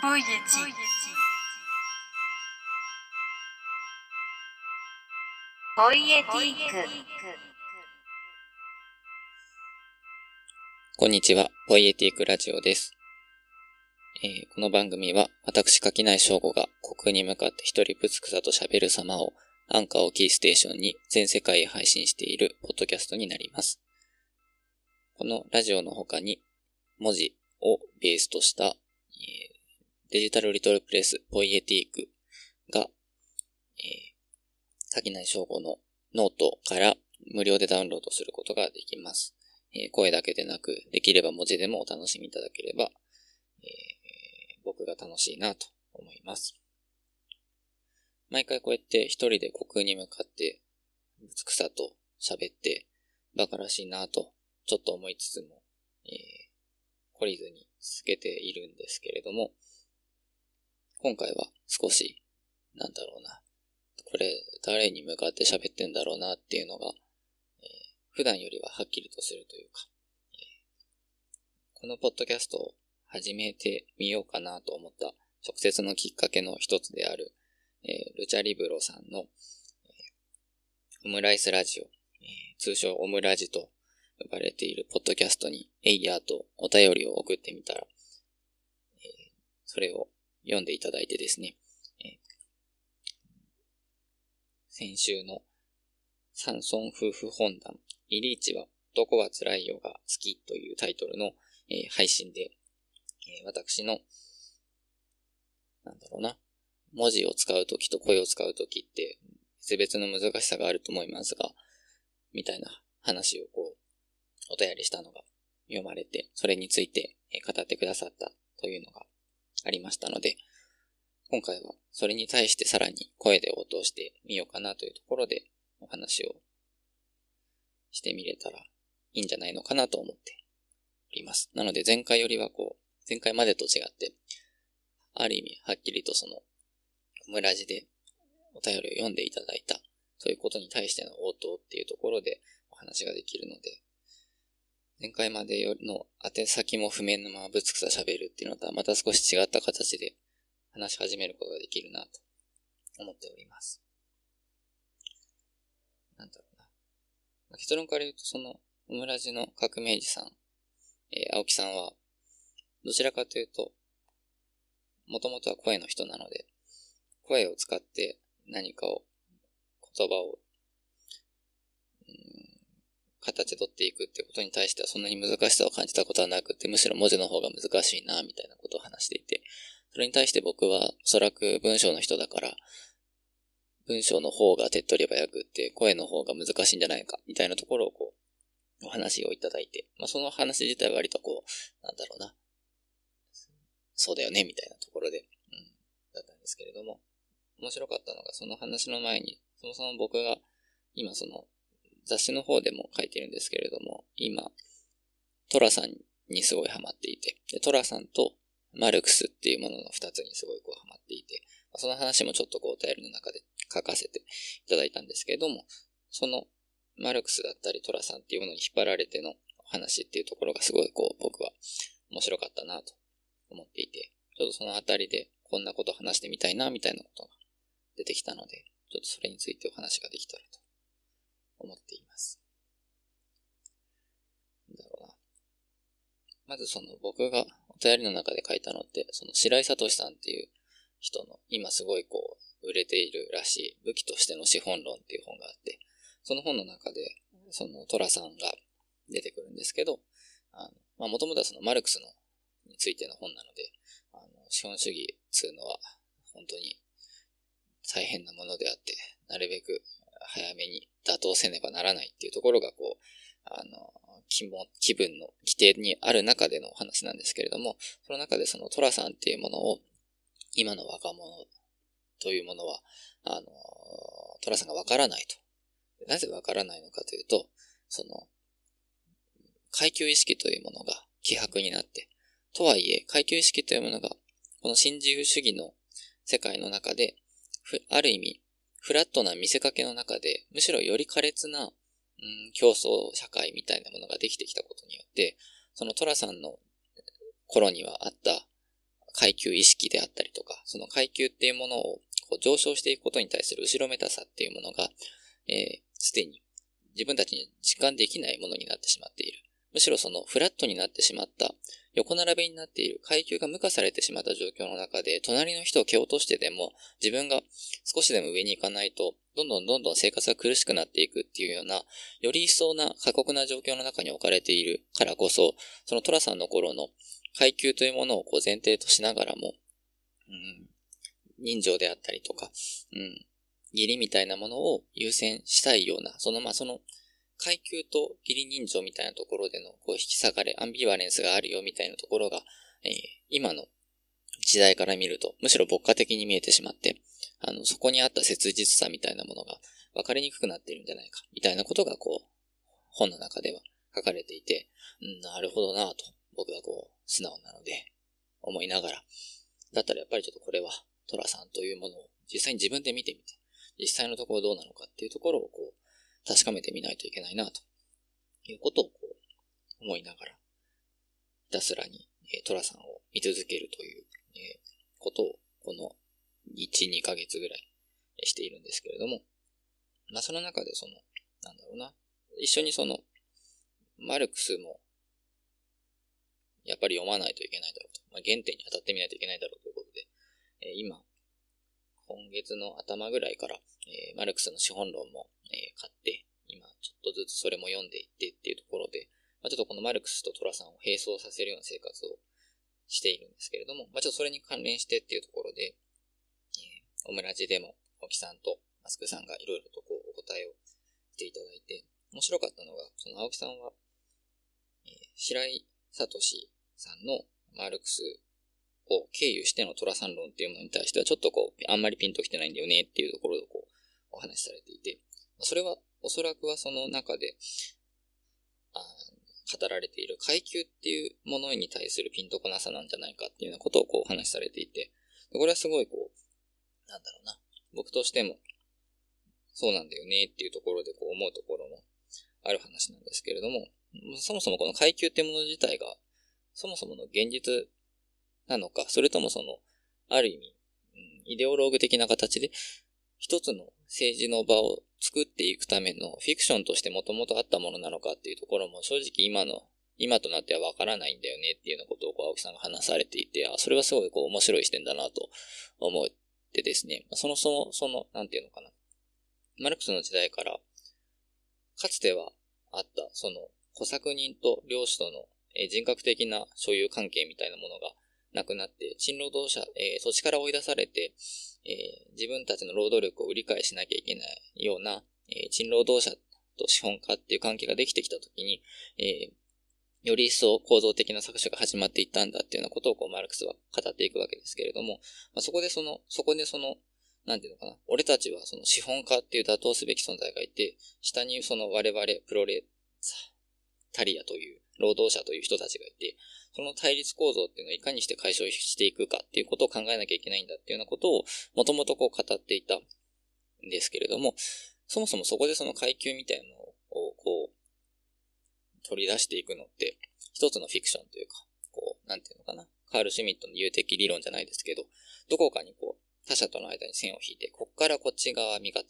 ポイエティポイエティックこんにちは、ポイエティックラジオです。えーこの番組は、私垣内翔吾が虚空に向かって一人ぶつくさと喋る様を、アンカーをキーステーションに全世界へ配信しているポッドキャストになります。このラジオの他に、文字をベースとした、えーデジタルリトルプレスポイエティックが、えー、垣内翔吾のノートから無料でダウンロードすることができます。えー声だけでなく、できれば文字でもお楽しみいただければ、えー僕が楽しいなと思います。毎回こうやって一人で虚空に向かって、ぶつくさと喋って、馬鹿らしいなと、ちょっと思いつつも、えー懲りずに続けているんですけれども、今回は少し、なんだろうな、これ誰に向かって喋ってんだろうなっていうのが、えー普段よりははっきりとするというか、えーこのポッドキャストを始めてみようかなと思った直接のきっかけの一つである、えールチャリブロさんの、えーオムライスラジオ、えー通称オムラジと呼ばれているポッドキャストにエイヤーとお便りを送ってみたら、えーそれを読んでいただいてですね、え先週のサンソン夫婦本談、イリーチは男は辛いよが好きというタイトルの、えー配信で、えー私の、なんだろうな、文字を使うときと声を使うときって別々の難しさがあると思いますが、みたいな話をこう、お便りしたのが読まれて、それについて語ってくださったというのがありましたので、今回はそれに対してさらに声で応答してみようかなというところでお話をしてみれたらいいんじゃないのかなと思っております。なので前回よりはこう、前回までと違って、ある意味はっきりとその、オムラジでお便りを読んでいただいた、そういうことに対しての応答っていうところでお話ができるので、前回までよりの宛先も不明のままぶつくさ喋るっていうのとはまた少し違った形で話し始めることができるなと思っております。なんだろうな。まあ結論から言うと、その、オムラジの革命児さん、えー青木さんは、どちらかというと、もともとは声の人なので、声を使って何かを、言葉を、形取っていくってことに対してはそんなに難しさを感じたことはなくて、むしろ文字の方が難しいな、みたいなことを話していて、それに対して僕はおそらく文章の人だから、文章の方が手っ取り早くって、声の方が難しいんじゃないか、みたいなところをこう、お話をいただいて、まあその話自体は割とこう、なんだろうな、そうだよね、みたいなところで、うん、だったんですけれども、面白かったのが、その話の前に、そもそも僕が、今その、雑誌の方でも書いてるんですけれども、今、トラさんにすごいハマっていて、でトラさんとマルクスっていうものの二つにすごいこうハマっていて、その話もちょっとこうお便りの中で書かせていただいたんですけれども、そのマルクスだったりトラさんっていうものに引っ張られての話っていうところがすごいこう僕は面白かったなと思っていて、ちょっとそのあたりでこんなこと話してみたいなみたいなことが出てきたので、ちょっとそれについてお話ができたらと思っています。なんだろうな。まずその僕がお便りの中で書いたのって、その白井聡さんっていう人の今すごいこう売れているらしい武器としての資本論っていう本があって、その本の中でそのトラさんが出てくるんですけど、あの、まあもともとはそのマルクスのについての本なので、あの、資本主義っつうのは本当に大変なものであって、なるべく早めに打倒せねばならないっていうところがこう、あの、気も、気分の規定にある中でのお話なんですけれども、その中でそのトラさんっていうものを、今の若者というものは、あの、トラさんがわからないと。なぜわからないのかというと、その、階級意識というものが希薄になって、とはいえ、階級意識というものが、この新自由主義の世界の中で、ある意味、フラットな見せかけの中で、むしろより苛烈な、うん、競争社会みたいなものができてきたことによって、そのトラさんの頃にはあった階級意識であったりとか、その階級っていうものをこう上昇していくことに対する後ろめたさっていうものが、えす、でに自分たちに実感できないものになってしまっている。むしろそのフラットになってしまった、横並びになっている、階級が無化されてしまった状況の中で、隣の人を蹴落としてでも、自分が少しでも上に行かないと、どんどんどんどん生活が苦しくなっていくっていうような、より一層な過酷な状況の中に置かれているからこそ、そのトラさんの頃の階級というものをこう前提としながらも、うん、人情であったりとか、うん、義理みたいなものを優先したいような、そのまあその階級と義理人情みたいなところでのこう引き下がれ、アンビバレンスがあるよみたいなところが、えー、今の時代から見ると、むしろ牧歌的に見えてしまって、あの、そこにあった切実さみたいなものが分かりにくくなっているんじゃないか、みたいなことがこう、本の中では書かれていて、うん、なるほどなと、僕はこう、素直なので、思いながら、だったらやっぱりちょっとこれは、トラさんというものを実際に自分で見てみて、実際のところどうなのかっていうところをこう、確かめてみないといけないな、ということをこう、思いながら、ひたすらに、えー、トラさんを見続けるという、え、ことを、この1、2ヶ月ぐらいしているんですけれども、まあその中でその、なんだろうな、一緒にその、マルクスも、やっぱり読まないといけないだろうと。まあ、原点に当たってみないといけないだろうということで、え、今、今月の頭ぐらいから、えー、マルクスの資本論も、えー、買って、今、ちょっとずつそれも読んでいってっていうところで、まあ、ちょっとこのマルクスとトラさんを並走させるような生活をしているんですけれども、まあ、ちょっとそれに関連してっていうところでえ、オムラジでも、青木さんとマスクさんがいろいろとこう、お答えをしていただいて、面白かったのが、その青木さんは、えー、白井聡さんのマルクスを経由してのトラさん論っていうものに対しては、ちょっとこう、あんまりピンときてないんだよねっていうところでこう、お話しされていて、それは、おそらくはその中で、あ語られている階級っていうものに対するピンとこなさなんじゃないかっていうようなことをこうお話しされていて、これはすごいこう、なんだろうな。僕としても、そうなんだよねっていうところでこう思うところもある話なんですけれども、そもそもこの階級っていうもの自体が、そもそもの現実なのか、それともその、ある意味、イデオローグ的な形で、一つの政治の場を作っていくためのフィクションとしてもともとあったものなのかっていうところも正直今の、今となってはわからないんだよねっていうようなことをこう青木さんが話されていて、あ、それはすごいこう面白い視点だなと思うでですね、その、その、その、なんていうのかな。マルクスの時代から、かつてはあった、その、小作人と領主との、人格的な所有関係みたいなものがなくなって、賃労働者、えー、土地から追い出されて、えー、自分たちの労働力を売り買いしなきゃいけないような、えー、賃労働者と資本家っていう関係ができてきたときに、えより一層構造的な搾取が始まっていったんだっていうようなことをこうマルクスは語っていくわけですけれども、まあ、そこでその、そこでその、なんていうのかな、俺たちはその資本家っていう妥当すべき存在がいて、下にその我々プロレタリアという労働者という人たちがいて、その対立構造っていうのをいかにして解消していくかっていうことを考えなきゃいけないんだっていうようなことをもともとこう語っていたんですけれども、そもそもそこでその階級みたいなのをこう取り出していくのって、一つのフィクションというか、こう、なんていうのかな。カール・シュミットの有的理論じゃないですけど、どこかにこう、他者との間に線を引いて、こっからこっち側味方、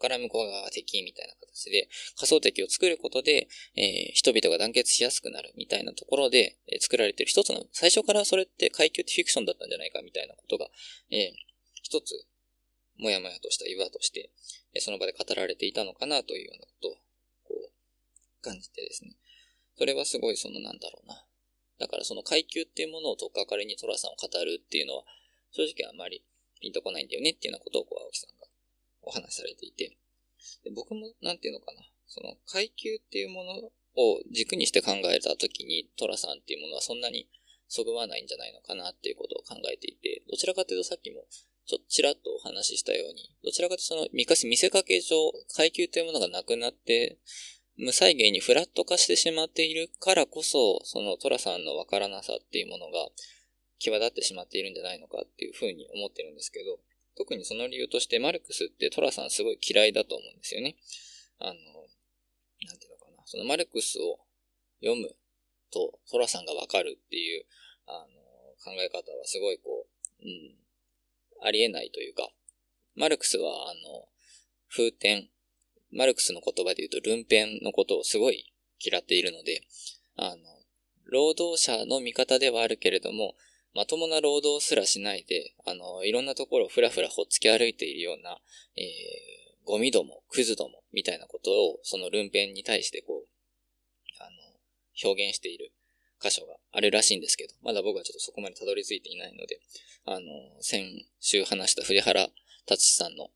から向こう側が敵みたいな形で、仮想敵を作ることで、えー、人々が団結しやすくなるみたいなところで、えー、作られてる一つの、最初からそれって階級ってフィクションだったんじゃないかみたいなことが、えー、一つ、もやもやとした岩として、え、その場で語られていたのかなというようなことを、こう、感じてですね。それはすごいそのなんだろうな。だからその階級っていうものをとっかかりにトラさんを語るっていうのは、正直あまりピンとこないんだよねっていうようなことをこう青木さんがお話しされていて。で僕もなんていうのかな。その階級っていうものを軸にして考えたときにトラさんっていうものはそんなにそぐわないんじゃないのかなっていうことを考えていて、どちらかというとさっきもちょっとちらっとお話ししたように、どちらかというとその、昔見せかけ上、階級というものがなくなって、無再現にフラット化してしまっているからこそ、そのトラさんのわからなさっていうものが際立ってしまっているんじゃないのかっていうふうに思ってるんですけど、特にその理由としてマルクスってトラさんすごい嫌いだと思うんですよね。あの、なんていうのかな。そのマルクスを読むとトラさんがわかるっていう、あの、考え方はすごいこう、うん、ありえないというか、マルクスは、あの、風天、マルクスの言葉で言うと、ルンペンのことをすごい嫌っているので、あの、労働者の味方ではあるけれども、まともな労働すらしないで、あの、いろんなところをふらふらほっつき歩いているような、えー、ゴミども、クズども、みたいなことを、そのルンペンに対してこう、あの、表現している箇所があるらしいんですけど、まだ僕はちょっとそこまでたどり着いていないので、あの、先週話した藤原達さんの、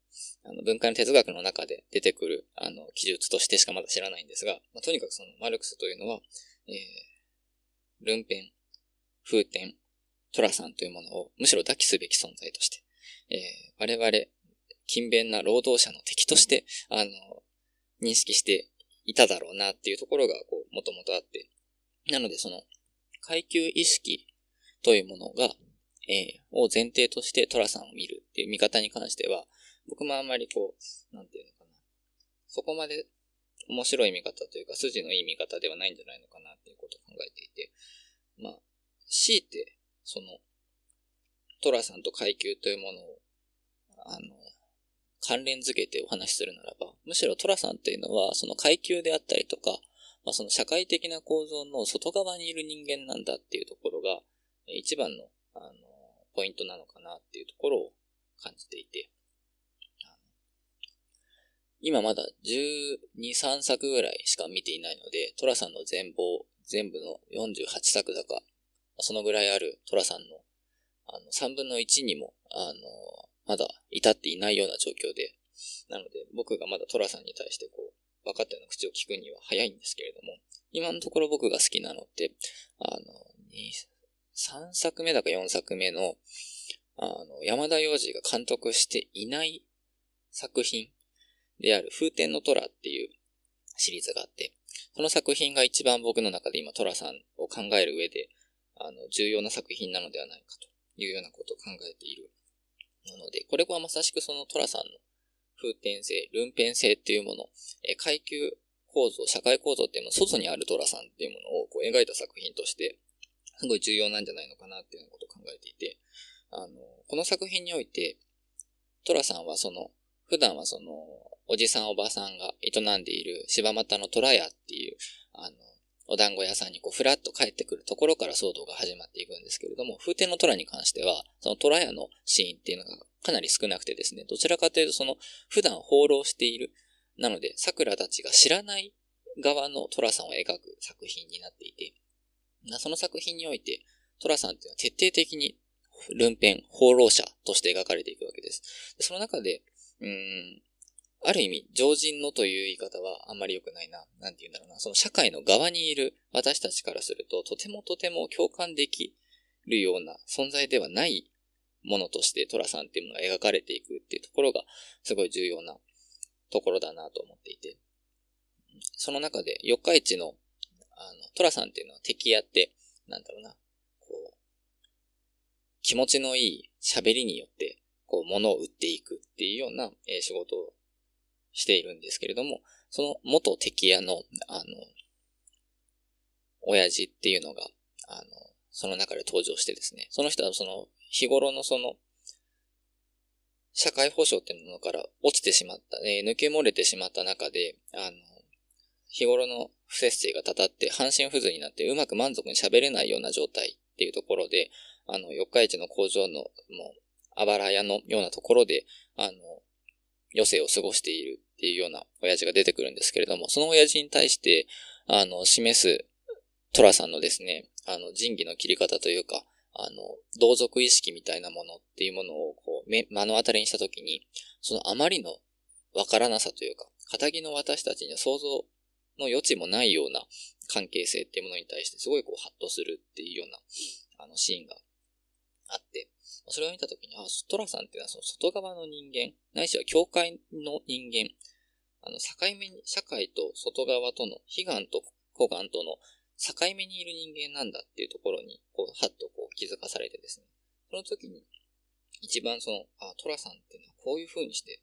あの、文化の哲学の中で出てくる、あの、記述としてしかまだ知らないんですが、まあ、とにかくそのマルクスというのは、えー、ルンペン、風天、トラさんというものをむしろ抱きすべき存在として、えー、我々、勤勉な労働者の敵として、あの、認識していただろうなっていうところが、こう、もともとあって。なので、その、階級意識というものが、えー、を前提としてトラさんを見るっていう見方に関しては、僕もあんまりこう、なんていうのかな。そこまで面白い見方というか、筋のいい見方ではないんじゃないのかなっていうことを考えていて、まあ、強いて、その、トラさんと階級というものを、あの、関連づけてお話しするならば、むしろトラさんっていうのは、その階級であったりとか、まあ、その社会的な構造の外側にいる人間なんだっていうところが、一番の、あの、ポイントなのかなっていうところを感じていて、今まだ12、3作ぐらいしか見ていないので、トラさんの全貌、全部の48作だか、そのぐらいあるトラさんの、あの、3分の1にも、あの、まだ至っていないような状況で、なので僕がまだトラさんに対してこう、分かったような口を聞くには早いんですけれども、今のところ僕が好きなのって、あの、3作目だか4作目の、あの、山田洋次が監督していない作品である風天の虎っていうシリーズがあって、この作品が一番僕の中で今虎さんを考える上で、あの、重要な作品なのではないかというようなことを考えているもので、これはまさしくそのトラさんの風天性、ルンペン性っていうもの、え階級構造、社会構造っていうの外にあるトラさんっていうものをこう描いた作品として、すごい重要なんじゃないのかなっていうようなことを考えていて、あの、この作品において、トラさんはその、普段はその、おじさんおばさんが営んでいる柴又の虎屋っていう、あの、お団子屋さんにこう、ふらっと帰ってくるところから騒動が始まっていくんですけれども、風天の虎に関しては、その虎屋のシーンっていうのがかなり少なくてですね、どちらかというとその、普段放浪している、なので、桜たちが知らない側の虎さんを描く作品になっていて、その作品において、虎さんっていうのは徹底的に、ルンペン、放浪者として描かれていくわけです。その中で、うん、ある意味、常人のという言い方はあんまり良くないな。なんて言うんだろうな。その社会の側にいる私たちからすると、とてもとても共感できるような存在ではないものとしてトラさんっていうものが描かれていくっていうところが、すごい重要なところだなと思っていて。その中で、四日市の、あの、トラさんっていうのは敵やって、なんだろうな、こう、気持ちのいい喋りによって、こう、物を売っていくっていうような、えー、仕事をしているんですけれども、その元敵屋の、あの、親父っていうのが、あの、その中で登場してですね、その人はその、日頃のその、社会保障っていうものから落ちてしまった、えー、抜け漏れてしまった中で、あの、日頃の不節制がたたって半身不随になってうまく満足に喋れないような状態っていうところで、あの、四日市の工場の、もう、あばら屋のようなところで、あの、余生を過ごしているっていうような親父が出てくるんですけれども、その親父に対して、あの、示すトラさんのですね、あの、仁義の切り方というか、あの、同族意識みたいなものっていうものを、こう、目、目の当たりにしたときに、そのあまりのわからなさというか、仇の私たちには想像の余地もないような関係性っていうものに対してすごいこうハッとするっていうような、あのシーンがあって、それを見たときに、あ、トラさんっていうのはその外側の人間、ないしは教会の人間、あの、境目に、社会と外側との、悲願と古願との境目にいる人間なんだっていうところに、こう、はっとこう気づかされてですね。その時に、一番その、あ、トラさんっていうのはこういう風にして、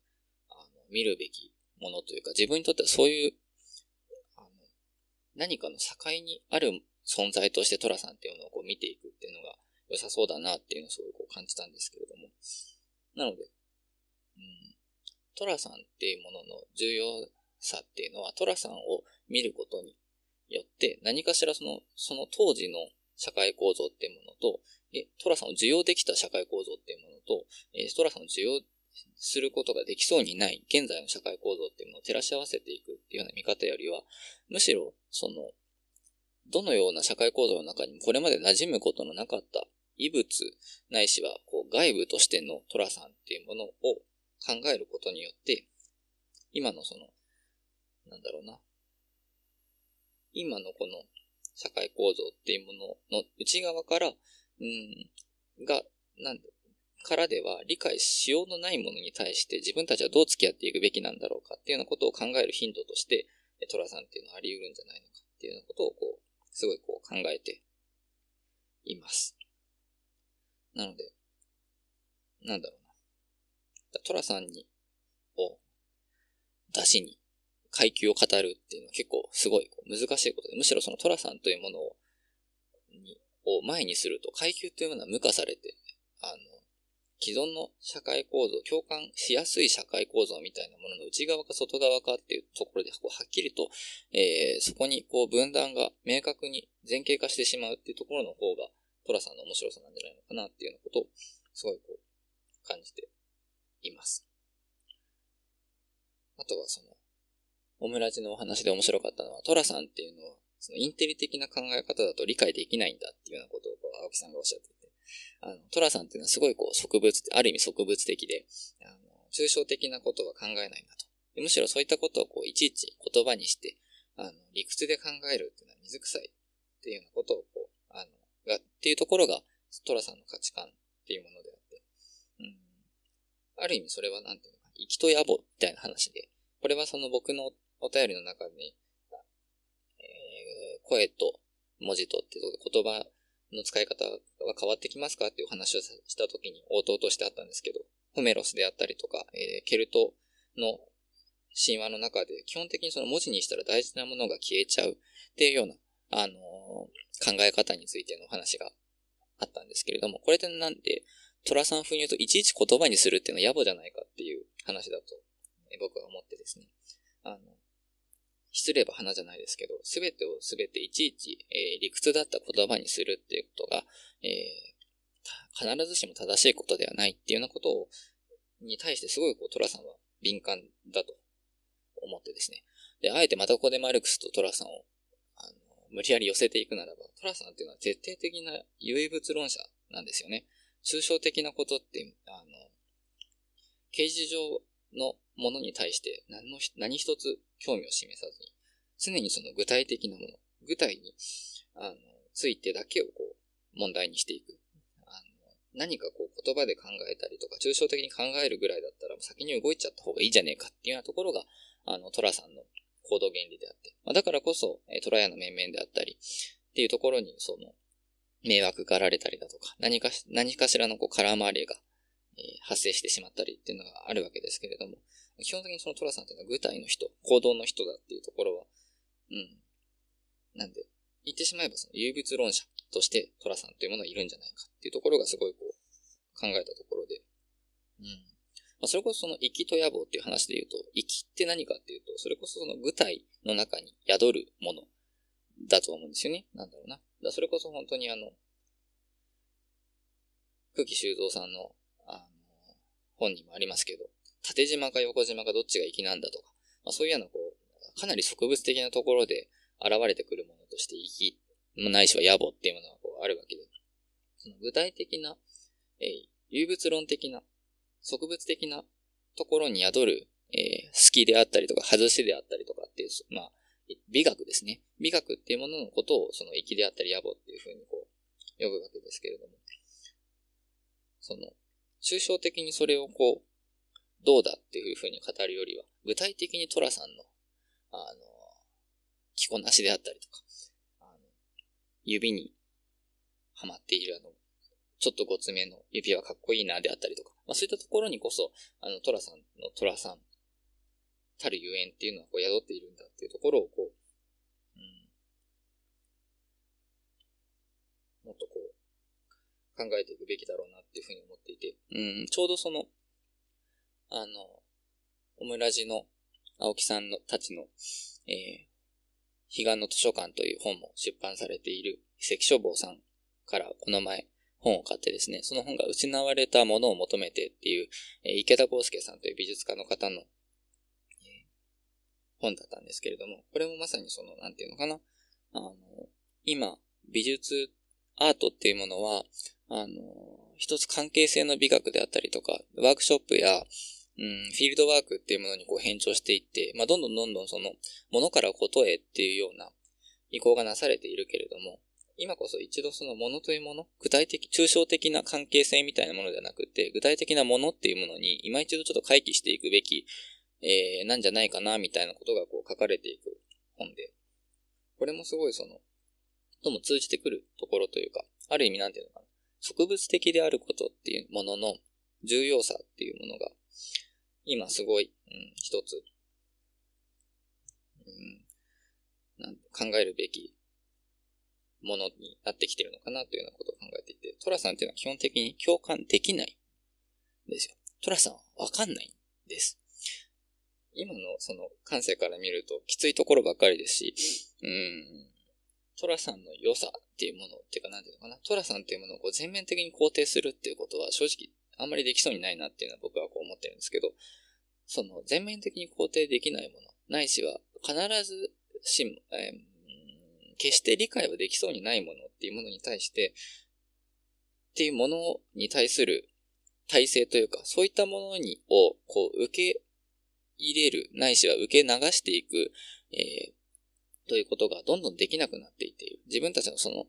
あの、見るべきものというか、自分にとってはそういう、あの、何かの境にある存在としてトラさんっていうのをこう見ていくっていうのが、良さそうだなっていうのをすごいこう感じたんですけれども。なので、うん、トラさんっていうものの重要さっていうのは、トラさんを見ることによって、何かしらその、その当時の社会構造っていうものと、え、トラさんを受容できた社会構造っていうものと、えトラさんを受容することができそうにない現在の社会構造っていうものを照らし合わせていくっていうような見方よりは、むしろ、その、どのような社会構造の中にもこれまで馴染むことのなかった異物ないしはこう外部としてのトラさんっていうものを考えることによって、今のその、なんだろうな、今のこの社会構造っていうものの内側から、うん、が、なんだ、からでは理解しようのないものに対して自分たちはどう付き合っていくべきなんだろうかっていうようなことを考える頻度として、トラさんっていうのはあり得るんじゃないのかっていうようなことをこう、すごいこう考えています。なので、なんだろう。トラさんに、を、出しに、階級を語るっていうのは結構すごい難しいことで、むしろそのトラさんというものを、に、を前にすると階級というものは無化されて、あの、既存の社会構造、共感しやすい社会構造みたいなものの内側か外側かっていうところで、こうはっきりと、えー、そこにこう分断が明確に前傾化してしまうっていうところの方が、トラさんの面白さなんじゃないのかなっていうようなことを、すごいこう、感じています。あとはその、オムラジのお話で面白かったのは、トラさんっていうのは、そのインテリ的な考え方だと理解できないんだっていうようなことを青木さんがおっしゃっていて、あの、トラさんっていうのはすごいこう植物、ある意味植物的で、あの、抽象的なことは考えないんだと。むしろそういったことをこういちいち言葉にして、あの、理屈で考えるっていうのは水臭いっていうようなことをこう、あの、が、っていうところがトラさんの価値観っていうもので、ある意味それはなんていうのか、生きと野暮みたいな話で、これはその僕のお便りの中に、えー、声と文字とって言葉の使い方は変わってきますかっていう話をしたときに応答としてあったんですけど、ホメロスであったりとか、えー、ケルトの神話の中で基本的にその文字にしたら大事なものが消えちゃうっていうような、あのー、考え方についてのお話があったんですけれども、これでなんで、トラさん風に言うといちいち言葉にするっていうのは野暮じゃないかっていう話だと、僕は思ってですね。あの、失礼ば花じゃないですけど、すべてをすべていちいち、えー、理屈だった言葉にするっていうことが、えー、必ずしも正しいことではないっていうようなことを、に対してすごいこうトラさんは敏感だと思ってですね。で、あえてまたここでマルクスとトラさんを、あの、無理やり寄せていくならば、トラさんっていうのは徹底的な唯物論者なんですよね。抽象的なことって、あの、刑事上のものに対して何の、何一つ興味を示さずに、常にその具体的なもの、具体に、あの、ついてだけをこう、問題にしていく。あの、何かこう言葉で考えたりとか、抽象的に考えるぐらいだったら、先に動いちゃった方がいいじゃねえかっていうようなところが、あの、トラさんの行動原理であって、まあ、だからこそ、えトラヤの面々であったり、っていうところに、その、迷惑がられたりだとか、何かし、何かしらのこう空回りが、え、発生してしまったりっていうのがあるわけですけれども、基本的にそのトラさんっていうのは具体の人、行動の人だっていうところは、うん。なんで、言ってしまえばその有物論者としてトラさんというものはいるんじゃないかっていうところがすごいこう、考えたところで、うん。まあ、それこそその生きと野望っていう話で言うと、生きって何かっていうと、それこそその具体の中に宿るものだと思うんですよね。なんだろうな。だそれこそ本当にあの、空気修造さんの、あの、本にもありますけど、縦島か横島かどっちが粋なんだとか、まあ、そういうようなこう、かなり植物的なところで現れてくるものとして粋、ないしは野暮っていうものがこうあるわけで、その具体的な、えー、有物論的な、植物的なところに宿る、えー、好きであったりとか、外しであったりとかっていう、まあ、美学ですね。美学っていうもののことを、その粋であったり野暮っていうふうにこう、呼ぶわけですけれども、その、抽象的にそれをこう、どうだっていうふうに語るよりは、具体的にトラさんの、あの、着こなしであったりとか、あの、指にはまっているあの、ちょっとごつめの指輪かっこいいなであったりとか、まあそういったところにこそ、あの、トラさんのトラさんたるゆえんっていうのはこう宿っているんだっていうところをこう、うん、もっとこう、考えていくべきだろうなっていうふうに思っていて、うん、ちょうどその、あの、オムラジの青木さんのたちの、えー、彼岸の図書館という本も出版されている関書房さんからこの前本を買ってですね、その本が失われたものを求めてっていう、えー、池田康介さんという美術家の方の、本だったんですけれども、これもまさにその、なんていうのかな、あの、今、美術、アートっていうものは、あの、一つ関係性の美学であったりとか、ワークショップや、うん、フィールドワークっていうものにこう変調していって、まあ、どんどんどんどんその、ものからことへっていうような移行がなされているけれども、今こそ一度そのものというもの、具体的、抽象的な関係性みたいなものではなくて、具体的なものっていうものに今一度ちょっと回帰していくべき、えー、なんじゃないかな、みたいなことがこう書かれていく本で、これもすごいその、とも通じてくるところというか、ある意味なんていうのかな、植物的であることっていうものの重要さっていうものが、今すごい、うん、一つ、うん、なん考えるべきものになってきてるのかなというようなことを考えていて、トラさんっていうのは基本的に共感できないんですよ。トラさんはわかんないんです。今のその感性から見るときついところばっかりですし、うん、トラさんの良さっていうものっていうかなんていうのかな、トラさんっていうものをこう全面的に肯定するっていうことは正直あんまりできそうにないなっていうのは僕はこう思ってるんですけど、その全面的に肯定できないもの、ないしは必ずし、えー決して理解はできそうにないものっていうものに対して、っていうものに対する体制というか、そういったものに、を、こう、受け入れる、ないしは受け流していく、えー、ということがどんどんできなくなっていっている。自分たちのその、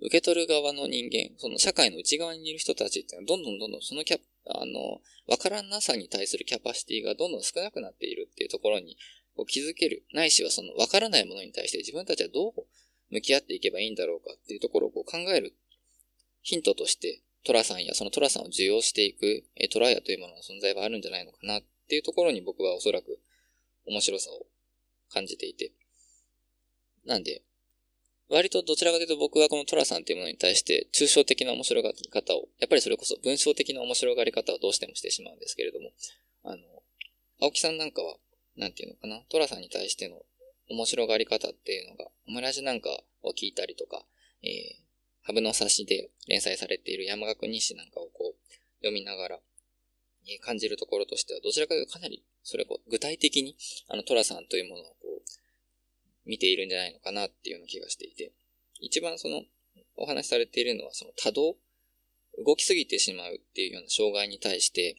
受け取る側の人間、その社会の内側にいる人たちっていうのは、どんどんどんどんそのキャあの、わからなさに対するキャパシティがどんどん少なくなっているっていうところに、こう気づける。ないしはその、わからないものに対して自分たちはどう向き合っていけばいいんだろうかっていうところをこう考えるヒントとして、トラさんやそのトラさんを受容していく、えトライアというものの存在はあるんじゃないのかなっていうところに僕はおそらく面白さを感じていて。なんで、割とどちらかというと僕はこのトラさんっていうものに対して抽象的な面白がり方を、やっぱりそれこそ文章的な面白がり方をどうしてもしてしまうんですけれども、あの、青木さんなんかは、なんていうのかな、トラさんに対しての面白がり方っていうのが、オムラジなんかを聞いたりとか、えー、ハブの冊子で連載されている山岳日誌なんかをこう、読みながら、感じるところとしては、どちらかというとかなり、それを具体的に、あの、トラさんというものをこう、見ているんじゃないのかなっていうような気がしていて、一番その、お話しされているのは、その多動動きすぎてしまうっていうような障害に対して、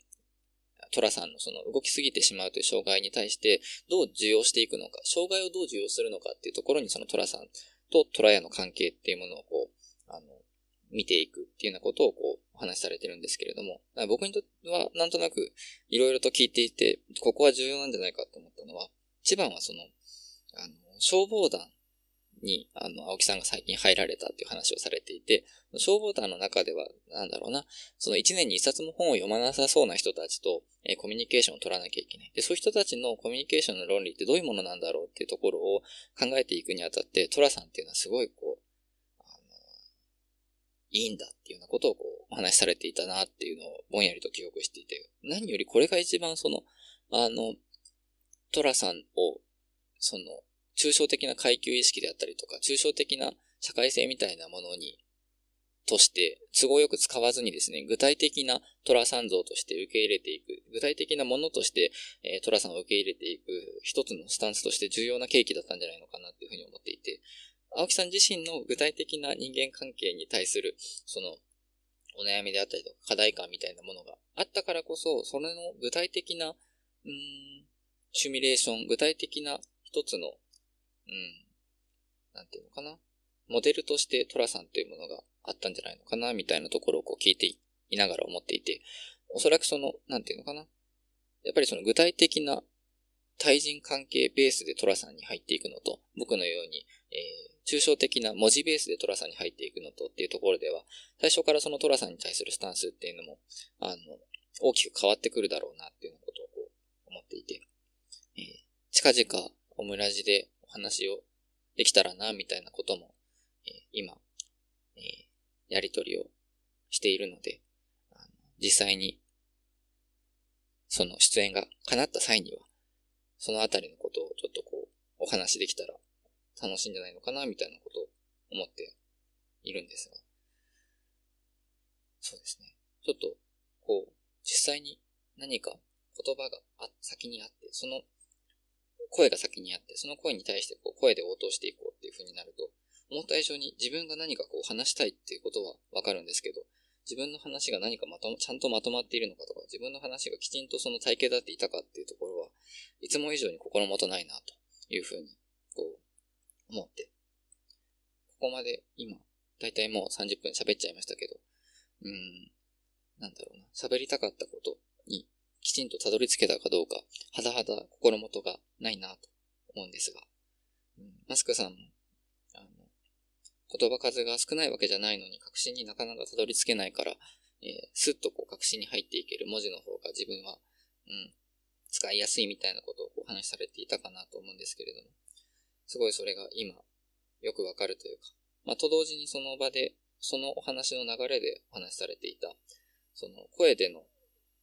トラさんのその動きすぎてしまうという障害に対してどう受容していくのか、障害をどう受容するのかっていうところにそのトラさんとトラヤの関係っていうものをこう、見ていくっていうようなことをこう、お話しされてるんですけれども、僕にとってはなんとなくいろいろと聞いていて、ここは重要なんじゃないかと思ったのは、一番はその、あの、消防団に、あの、青木さんが最近入られたっていう話をされていて、消防団の中では、なんだろうな、その一年に一冊も本を読まなさそうな人たちと、えー、コミュニケーションを取らなきゃいけない。で、そういう人たちのコミュニケーションの論理ってどういうものなんだろうっていうところを考えていくにあたって、トラさんっていうのはすごいこう、いいんだっていうようなことをこう、お話しされていたなっていうのをぼんやりと記憶していて、何よりこれが一番その、あの、トラさんを、その、抽象的な階級意識であったりとか、抽象的な社会性みたいなものに、として、都合よく使わずにですね、具体的なトラさん像として受け入れていく、具体的なものとして、えー、トラさんを受け入れていく、一つのスタンスとして重要な契機だったんじゃないのかなっていうふうに思っていて、青木さん自身の具体的な人間関係に対する、その、お悩みであったりとか、課題感みたいなものがあったからこそ、それの具体的な、うん、シミュレーション、具体的な一つのうん、なんていうのかな。モデルとしてトラさんというものがあったんじゃないのかな、みたいなところをこう聞いていながら思っていて、おそらくその、なんていうのかな。やっぱりその具体的な対人関係ベースでトラさんに入っていくのと、僕のように、えー、抽象的な文字ベースでトラさんに入っていくのとっていうところでは、最初からそのトラさんに対するスタンスっていうのも、あの、大きく変わってくるだろうなっていうようなことをこう思っていて、えー、近々オムラジでお話をできたらな、みたいなことも、えー、今、えー、やりとりをしているので、あの実際に、その出演が叶った際には、そのあたりのことをちょっとこう、お話できたら楽しいんじゃないのかな、みたいなことを思っているんですが。そうですね。ちょっと、こう、実際に何か言葉が先にあって、その声が先にあって、その声に対してこう声で応答していこうっていう風になると、思った以上に自分が何かこう話したいっていうことはわかるんですけど、自分の話が何かまとちゃんとまとまっているのかとか、自分の話がきちんとその体系だっていたかっていうところは、いつも以上に心もとないなというふうに、思って、ここまで今、だいたいもう30分喋っちゃいましたけど、うん、なんだろうな、喋りたかったことにきちんとたどり着けたかどうか、はだはだ心もとがないなと思うんですが、うん、マスクさんもあの言葉数が少ないわけじゃないのに、確信になかなかたどり着けないから、えー、スッとこう確信に入っていける文字の方が自分は、うん、使いやすいみたいなことをこう話されていたかなと思うんですけれども、すごいそれが今、よくわかるというか、まあ、と同時にその場で、そのお話の流れでお話しされていた、その声での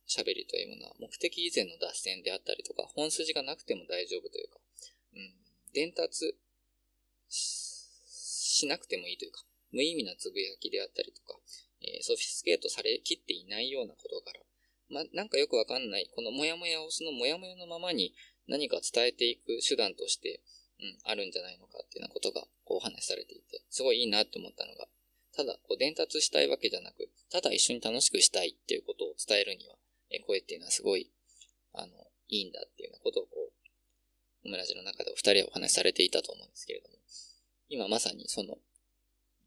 喋りというものは、目的以前の脱線であったりとか、本筋がなくても大丈夫というか、うん、伝達しなくてもいいというか、無意味なつぶやきであったりとか、えー、ソフィスケートされきっていないようなことから、まあ、なんかよくわかんない、このモヤモヤをそのモヤモヤのままに何か伝えていく手段として、うん、あるんじゃないのかっていうようなことが、こうお話しされていて、すごいいいなって思ったのが、ただ、こう伝達したいわけじゃなく、ただ一緒に楽しくしたいっていうことを伝えるには、え声っていうのはすごい、あの、いいんだっていうようなことをこう、オムラジの中でお二人はお話しされていたと思うんですけれども、今まさにその、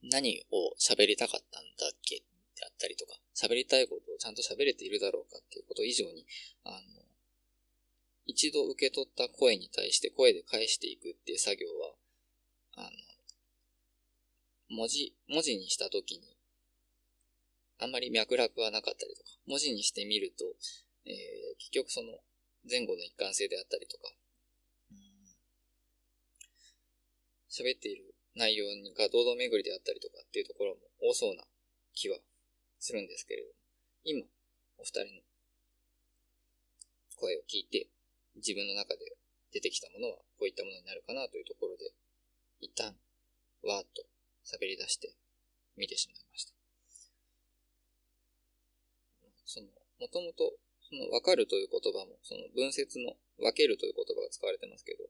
何を喋りたかったんだっけであったりとか、喋りたいことをちゃんと喋れているだろうかっていうこと以上に、あの、一度受け取った声に対して声で返していくっていう作業は、あの、文字、文字にしたときに、あんまり脈絡はなかったりとか、文字にしてみると、えー、結局その前後の一貫性であったりとか、喋っている内容が堂々巡りであったりとかっていうところも多そうな気はするんですけれども、今、お二人の声を聞いて、自分の中で出てきたものはこういったものになるかなというところで、一旦、わーっと喋り出して見てしまいました。その、もともと、その、わかるという言葉も、その分節の分けるという言葉が使われてますけど、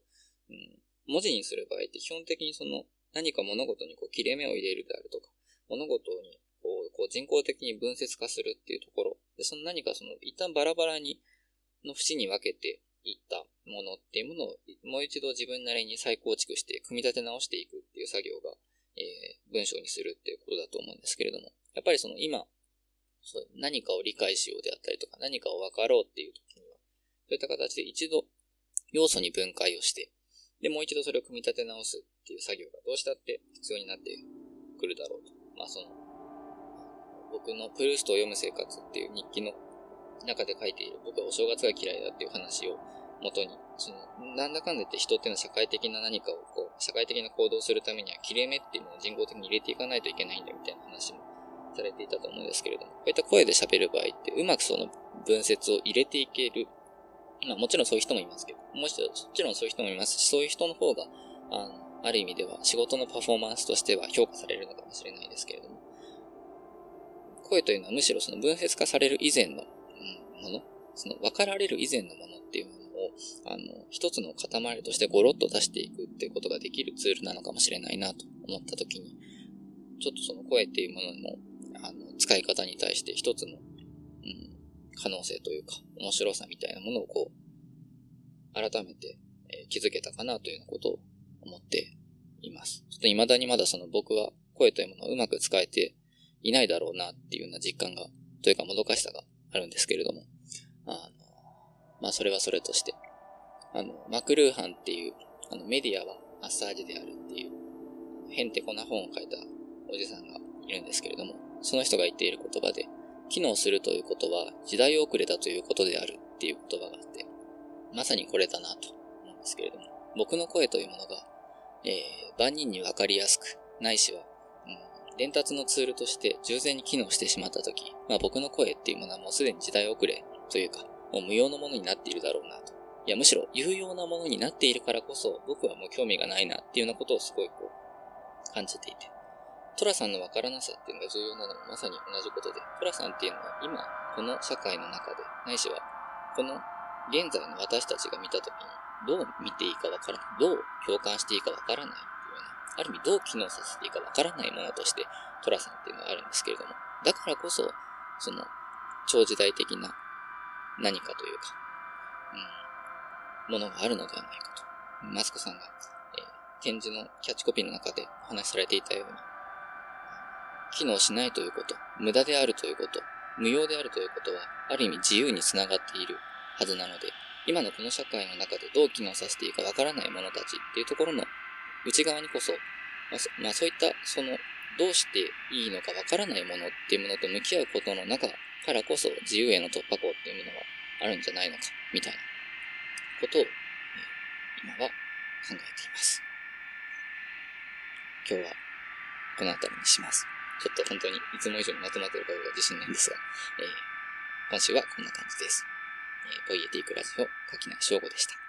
うん、文字にする場合って基本的にその何か物事にこう切れ目を入れるであるとか、物事にこうこう人工的に分節化するっていうところ、でその何かその一旦バラバラにの節に分けていったものっていうものをもう一度自分なりに再構築して組み立て直していくっていう作業が、えー、文章にするっていうことだと思うんですけれども、やっぱりその今、そう何かを理解しようであったりとか、何かを分かろうっていう時には、そういった形で一度要素に分解をして、で、もう一度それを組み立て直すっていう作業がどうしたって必要になってくるだろうと。まあその、僕のプルーストを読む生活っていう日記の中で書いている僕はお正月が嫌いだっていう話を元に、その、なんだかんだ言って人っていうのは社会的な何かをこう、社会的な行動するためには切れ目っていうのを人工的に入れていかないといけないんだみたいな話もされていたと思うんですけれども、こういった声で喋る場合って、うまくその文節を入れていける。まあもちろんそういう人もいますけど、もちろんそういう人もいますし、そういう人の方が、あの、ある意味では仕事のパフォーマンスとしては評価されるのかもしれないですけれども、声というのはむしろその分節化される以前の、もの、その分かられる以前のものっていうものを、あの、一つの塊としてゴロッと出していくっていうことができるツールなのかもしれないなと思ったときに、ちょっとその声っていうものの、あの、使い方に対して一つの可能性というか、面白さみたいなものをこう、改めて、えー、気づけたかなというようなことを思っています。ちょっと未だにまだその僕は声というものをうまく使えていないだろうなっていうような実感が、というかもどかしさがあるんですけれども、あの、まあそれはそれとして、あの、マクルーハンっていう、あのメディアはマッサージであるっていう、へんてこな本を書いたおじさんがいるんですけれども、その人が言っている言葉で、機能するということは時代遅れだということであるっていう言葉があって、まさにこれだなと思うんですけれども、僕の声というものが、えー、万人にわかりやすく、ないしは、伝達のツールとして従前に機能してしまったとき、まあ僕の声っていうものはもうすでに時代遅れというか、もう無用のものになっているだろうなと。いや、むしろ有用なものになっているからこそ、僕はもう興味がないなっていうようなことをすごいこう、感じていて。トラさんのわからなさっていうのが重要なのもまさに同じことで、トラさんっていうのは今、この社会の中で、ないしは、この現在の私たちが見たときに、どう見ていいかわからない、どう共感していいかわからないある意味どう機能させていいかわからないものとして、トラさんっていうのはあるんですけれども、だからこそ、その、超時代的な何かというか、うん、ものがあるのではないかと。マスコさんが、えー、展示のキャッチコピーの中でお話しされていたように、機能しないということ、無駄であるということ、無用であるということは、ある意味自由につながっているはずなので、今のこの社会の中でどう機能させていいかわからない者たちっていうところの内側にこそ、まあ、そまあ、そういった、その、どうしていいのかわからないものっていうものと向き合うことの中からこそ自由への突破口っていうものがあるんじゃないのか、みたいなことを、今は考えています。今日はこの辺りにします。ちょっと本当にいつも以上にまとまっているかどうか自信ないんですが、えー、今週はこんな感じです。えー、ポイエティクラジオ、垣内翔吾でした。